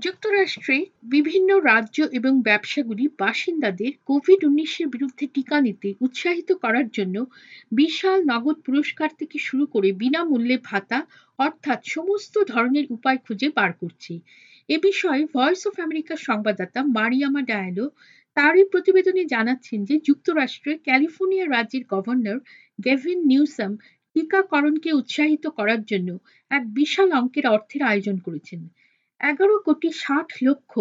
যুক্তরাষ্ট্রে বিভিন্ন রাজ্য এবং ব্যবসাগুলি বাসিন্দাদের কোভিড উনিশের বিরুদ্ধে টিকা নিতে উৎসাহিত করার জন্য বিশাল নগদ পুরস্কার থেকে শুরু করে বিনামূল্যে ভাতা, অর্থাৎ সমস্ত ধরনের উপায় খুঁজে বার করছে। এ বিষয়ে ভয়েস অফ আমেরিকার সংবাদদাতা মারিয়ামা ডায়ালো তারই প্রতিবেদনে জানাচ্ছেন যে যুক্তরাষ্ট্রের ক্যালিফোর্নিয়া রাজ্যের গভর্নর গেভিন নিউসাম টিকাকরণকে উৎসাহিত করার জন্য এক বিশাল অঙ্কের অর্থের আয়োজন করেছেন। এগারো কোটি ষাট লক্ষ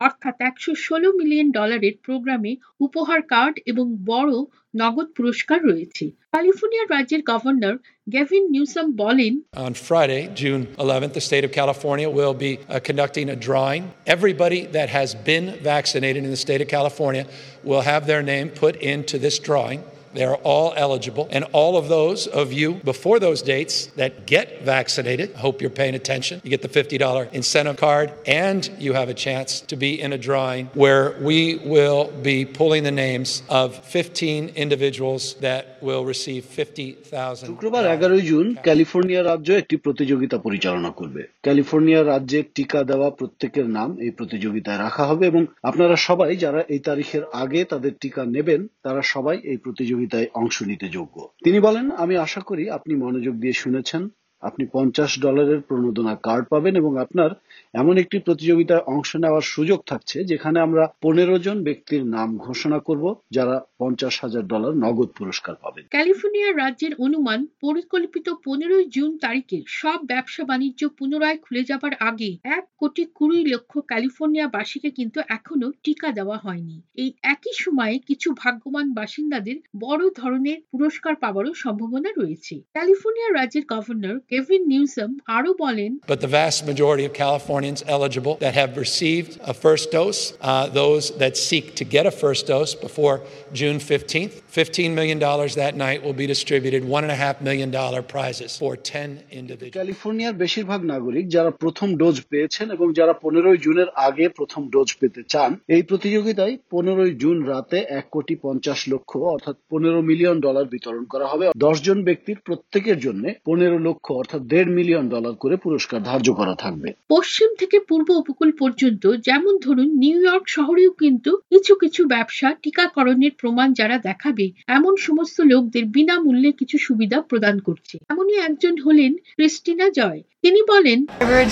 অর্থাৎ একশো ষোলো মিলিয়ন ডলারের প্রোগ্রামে উপহার কার্ড এবং বড় নগদ পুরস্কার রয়েছে ক্যালিফোর্নিয়া রাজ্যের গভর্নর গেভিন নিউসাম বলেন On Friday, June 11th, the state of California will be uh, conducting a drawing. Everybody that has been vaccinated in the state of California will have their name put into this drawing. They are all eligible. And all of those of you before those dates that get vaccinated, I hope you're paying attention. You get the $50 incentive card, and you have a chance to be in a drawing where we will be pulling the names of 15 individuals that will receive 50,000. শুক্রবার এগারোই June California রাজ্য একটি প্রতিযোগিতা পরিচালনা করবে California রাজ্যে টিকা দেওয়া প্রত্যেকের নাম এই প্রতিযোগিতায় রাখা হবে এবং আপনারা সবাই যারা এই তারিখের আগে তাদের টিকা নেবেন তারা সবাই এই প্রতিযোগিতা প্রতিযোগিতায় অংশ নিতে যোগ্য। তিনি বলেন আমি আশা করি আপনি মনোযোগ দিয়ে শুনেছেন। আপনি পঞ্চাশ ডলারের প্রণোদনা কার্ড পাবেন এবং আপনার এমন একটি প্রতিযোগিতায় অংশ নেওয়ার সুযোগ থাকছে যেখানে আমরা পনেরো জন ব্যক্তির নাম ঘোষণা করব যারা পঞ্চাশ হাজার ডলার নগদ পুরস্কার পাবেন। ক্যালিফোর্নিয়া রাজ্যের অনুমান, পরিকল্পিত পনেরোই জুন তারিখে সব ব্যবসা বাণিজ্য পুনরায় খুলে যাবার আগে এক কোটি কুড়ি লক্ষ ক্যালিফোর্নিয়া বাসীকে কিন্তু এখনও টিকা দেওয়া হয়নি। এই একই সময়ে কিছু ভাগ্যবান বাসিন্দাদের বড় ধরনের পুরস্কার পাওয়ারও সম্ভাবনা রয়েছে। ক্যালিফোর্নিয়া রাজ্যের গভর্নর কেভিন নিউসাম আরও বলেন But the vast majority of Californians eligible that have received a first dose, uh, those that seek to get a first dose before June 15th, $15 million that night will be distributed, $1.5 million prizes for 10 individuals. ক্যালিফোর্নিয়ার বেশিরভাগ নাগরিক যারা প্রথম dose পেয়েছেন এবং যারা পনেরোই জুনের আগে প্রথম ডোজ পেতে চান এই প্রতিযোগিতায় পনেরোই জুন রাতে এক কোটি পঞ্চাশ লক্ষ অর্থাৎ পনেরো মিলিয়ন ডলার বিতরণ করা হবে দশ জন ব্যক্তির প্রত্যেকের জন্য পনেরো লক্ষ অর্থাৎ দেড় মিলিয়ন ডলার করে পুরস্কার ধার্য করা থাকবে পশ্চিম থেকে পূর্ব উপকূল পর্যন্ত যেমন ধরুন নিউ ইয়র্ক শহরেও কিন্তু কিছু কিছু ব্যবসা টিকাকরণের প্রমাণ যারা দেখাবে এমন সমস্ত লোকদের বিনামূল্যে কিছু সুবিধা প্রদান করছে এমনই একজন হলেন ক্রিস্টিনা জয় তিনি বলেন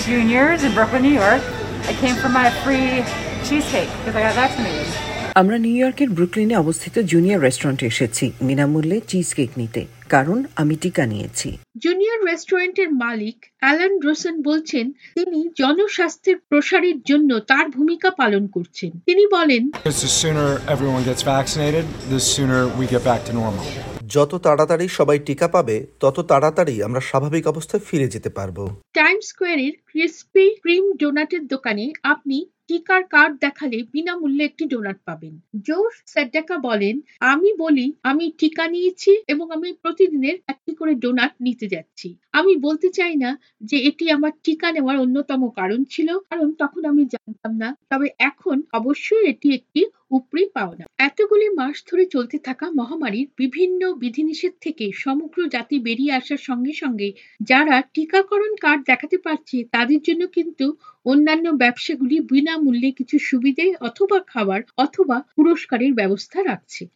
juniors in Brooklyn, New York. I came for my free cheesecake because I got vaccinated. আমরা নিউ ইয়র্কের ব্রুকলিনে অবস্থিত জুনিয়র রেস্টুরেন্টে এসেছি। বিনামূল্যে চিজ কেক নিতে। কারণ আমি টিকা নিয়েছি। জুনিয়র রেস্টুরেন্টের মালিক অ্যালান রোসেন বলছেন তিনি জনস্বাস্থ্যের প্রসারের জন্য তার ভূমিকা পালন করছেন। তিনি বলেন Because the sooner everyone gets vaccinated, the sooner we get back to normal. যত তাড়াতাড়ি সবাই টিকা পাবে তত তাড়াতাড়ি আমরা স্বাভাবিক অবস্থায় ফিরে যেতে পারব। টাইম স্কোয়ারের ক্রিসপি ক্রিম ডোনাটের দোকানে আপনি টিকার কার্ড দেখালে বিনামূল্যে একটি ডোনাট পাবেন। জোশ সেডাকা বলেন, আমি বলি, আমি টিকা নিয়েছি এবং আমি প্রতিদিনের একটি করে ডোনাট নিতে যাচ্ছি। আমি বলতে চাই না যে এটি আমার টিকা নেওয়ার অন্যতম কারণ ছিল, কারণ তখন আমি জানতাম না, তবে এখন অবশ্যই এটি একটি উপরি পাওনা। এতগুলি মাস ধরে চলতে থাকা মহামারীর বিভিন্ন বিধিনিষেধ থেকে সমগ্র জাতি বেরিয়ে আসার সঙ্গে সঙ্গে যারা টিকাকরণ কার্ড দেখাতে পারছে, তাদের জন্য কিন্তু অন্যান্য ব্যবসাগুলি বিনামূল্যে কিছু সুবিধে অথবা খাবার অথবা পুরস্কারের ব্যবস্থা রাখছে।